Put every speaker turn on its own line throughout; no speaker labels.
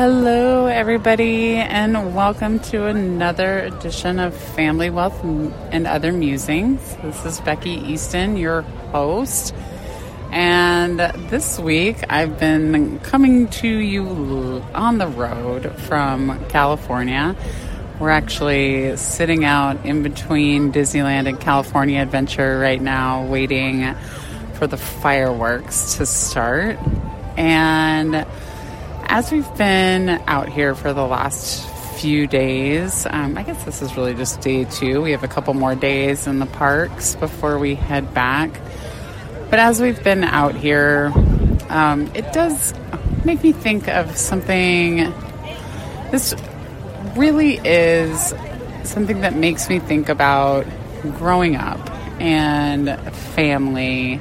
Hello, everybody, and welcome to another edition of Family Wealth and Other Musings. This is Becky Easton, your host. And this week I've been coming to you on the road from California. We're actually sitting out in between Disneyland and California Adventure right now, waiting for the fireworks to start. And as we've been out here for the last few days, um, I guess this is really just day two. We have a couple more days in the parks before we head back. But as we've been out here, um, it does make me think of something. This really is something that makes me think about growing up and family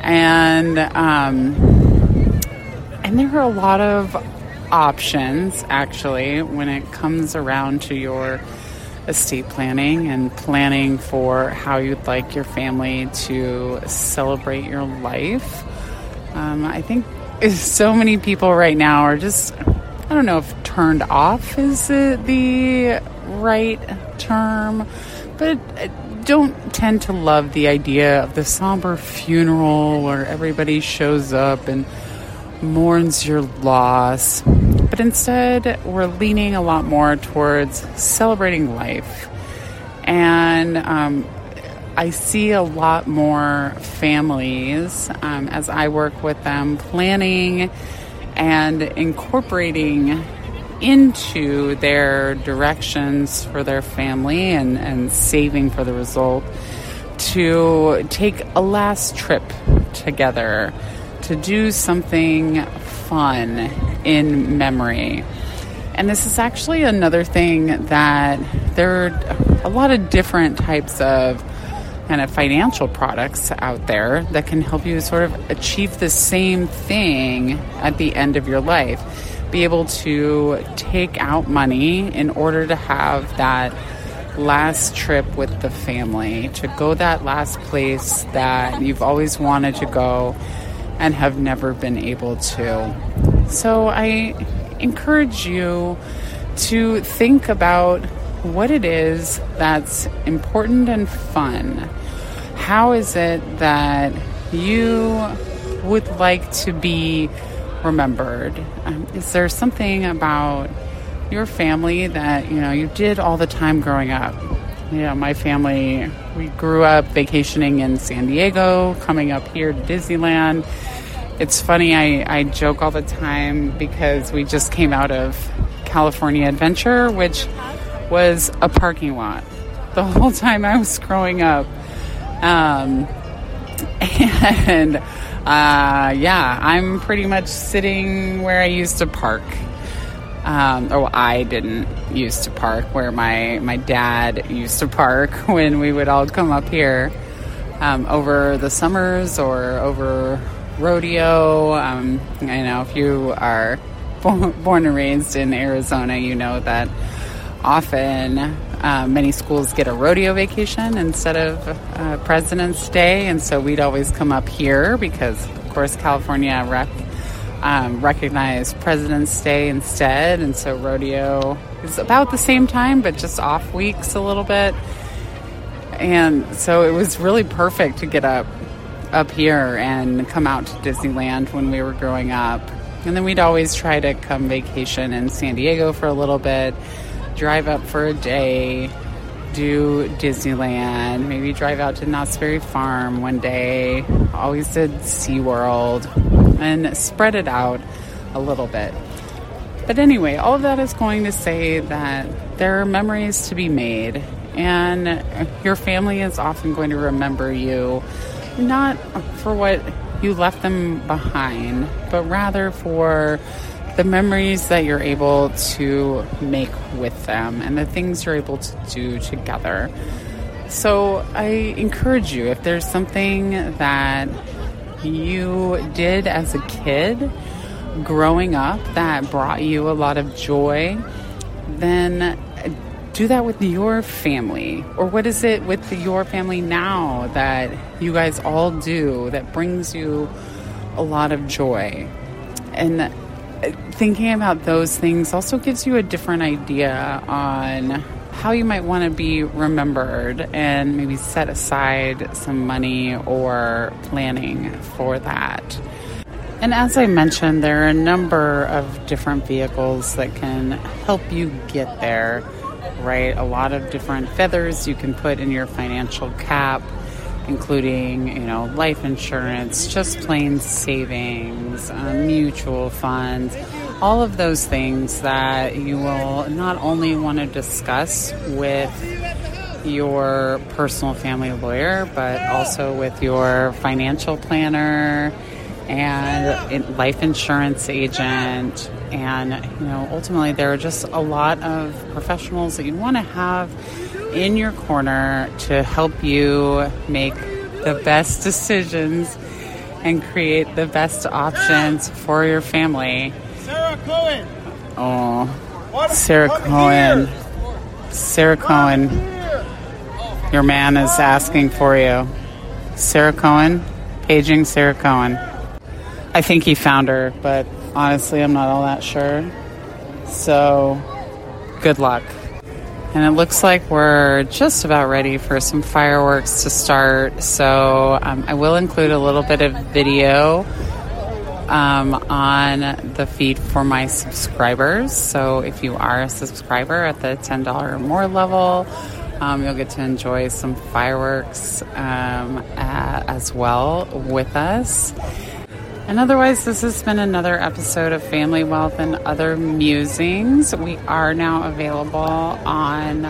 and um, and there are a lot of options actually when it comes around to your estate planning and planning for how you'd like your family to celebrate your life. Um, I think so many people right now are just, I don't know if turned off is the right term, but don't tend to love the idea of the somber funeral where everybody shows up and mourns your loss, but instead we're leaning a lot more towards celebrating life. And um, I see a lot more families um, as I work with them planning and incorporating into their directions for their family and, and saving for the result to take a last trip together to do something fun in memory. And this is actually another thing that there are a lot of different types of kind of financial products out there that can help you sort of achieve the same thing at the end of your life. Be able to take out money in order to have that last trip with the family, to go that last place that you've always wanted to go and have never been able to. So I encourage you to think about what it is that's important and fun. How is it that you would like to be remembered? Um, is there something about your family that you know you did all the time growing up? You know, my family we grew up vacationing in San Diego, coming up here to Disneyland it's funny, I, I joke all the time because we just came out of California Adventure, which was a parking lot the whole time I was growing up. Um, and uh, yeah, I'm pretty much sitting where I used to park. Um, or I didn't used to park where my my dad used to park when we would all come up here um, over the summers or over rodeo. Um, I know if you are born and raised in Arizona, you know that often uh, many schools get a rodeo vacation instead of uh, President's Day, and so we'd always come up here because, of course, California rec- um, recognized President's Day instead, and so rodeo is about the same time, but just off weeks a little bit. And so it was really perfect to get up up here and come out to Disneyland when we were growing up. And then we'd always try to come vacation in San Diego for a little bit, drive up for a day, do Disneyland, maybe drive out to Knott's Berry Farm one day. Always did SeaWorld and spread it out a little bit. But anyway, all of that is going to say that there are memories to be made, and your family is often going to remember you not for what you left them behind, but rather for the memories that you're able to make with them and the things you're able to do together. So I encourage you if there's something that you did as a kid growing up that brought you a lot of joy, then do that with your family? Or what is it with your family now that you guys all do that brings you a lot of joy? And uh, thinking about those things also gives you a different idea on how you might want to be remembered and maybe set aside some money or planning for that. And as I mentioned, there are a number of different vehicles that can help you get there, right? A lot of different feathers you can put in your financial cap including you know life insurance, just plain savings, uh, mutual funds, all of those things that you will not only want to discuss with your personal family lawyer, but also with your financial planner and life insurance agent. And, you know, ultimately, there are just a lot of professionals that you want to have in your corner to help you make the best decisions and create the best options for your family.
Sarah Cohen.
Oh, Sarah Cohen. Sarah Cohen. Your man is asking for you. Sarah Cohen, paging Sarah Cohen. I think he found her, but honestly, I'm not all that sure. So, good luck. And it looks like we're just about ready for some fireworks to start. So um, I will include a little bit of video um, on the feed for my subscribers. So if you are a subscriber at the $10 or more level, um, you'll get to enjoy some fireworks um, as well with us. And otherwise, this has been another episode of Family Wealth and Other Musings. We are now available on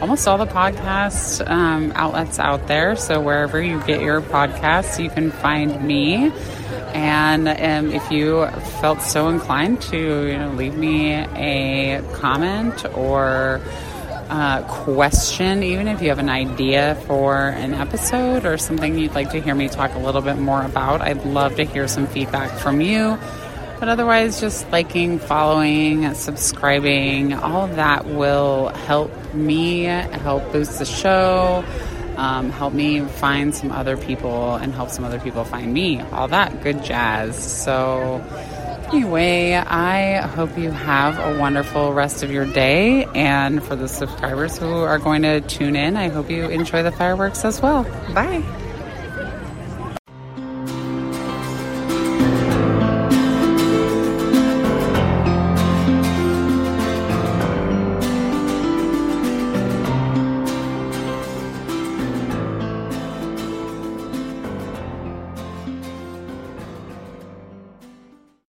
almost all the podcast um, outlets out there. So wherever you get your podcasts, you can find me. And um, if you felt so inclined to you know, leave me a comment or uh, question, even if you have an idea for an episode or something you'd like to hear me talk a little bit more about, I'd love to hear some feedback from you. But otherwise, just liking, following, subscribing, all that will help me, help boost the show, um, help me find some other people, and help some other people find me. All that good jazz. So, Anyway, I hope you have a wonderful rest of your day. And for the subscribers who are going to tune in, I hope you enjoy the fireworks as well. Bye.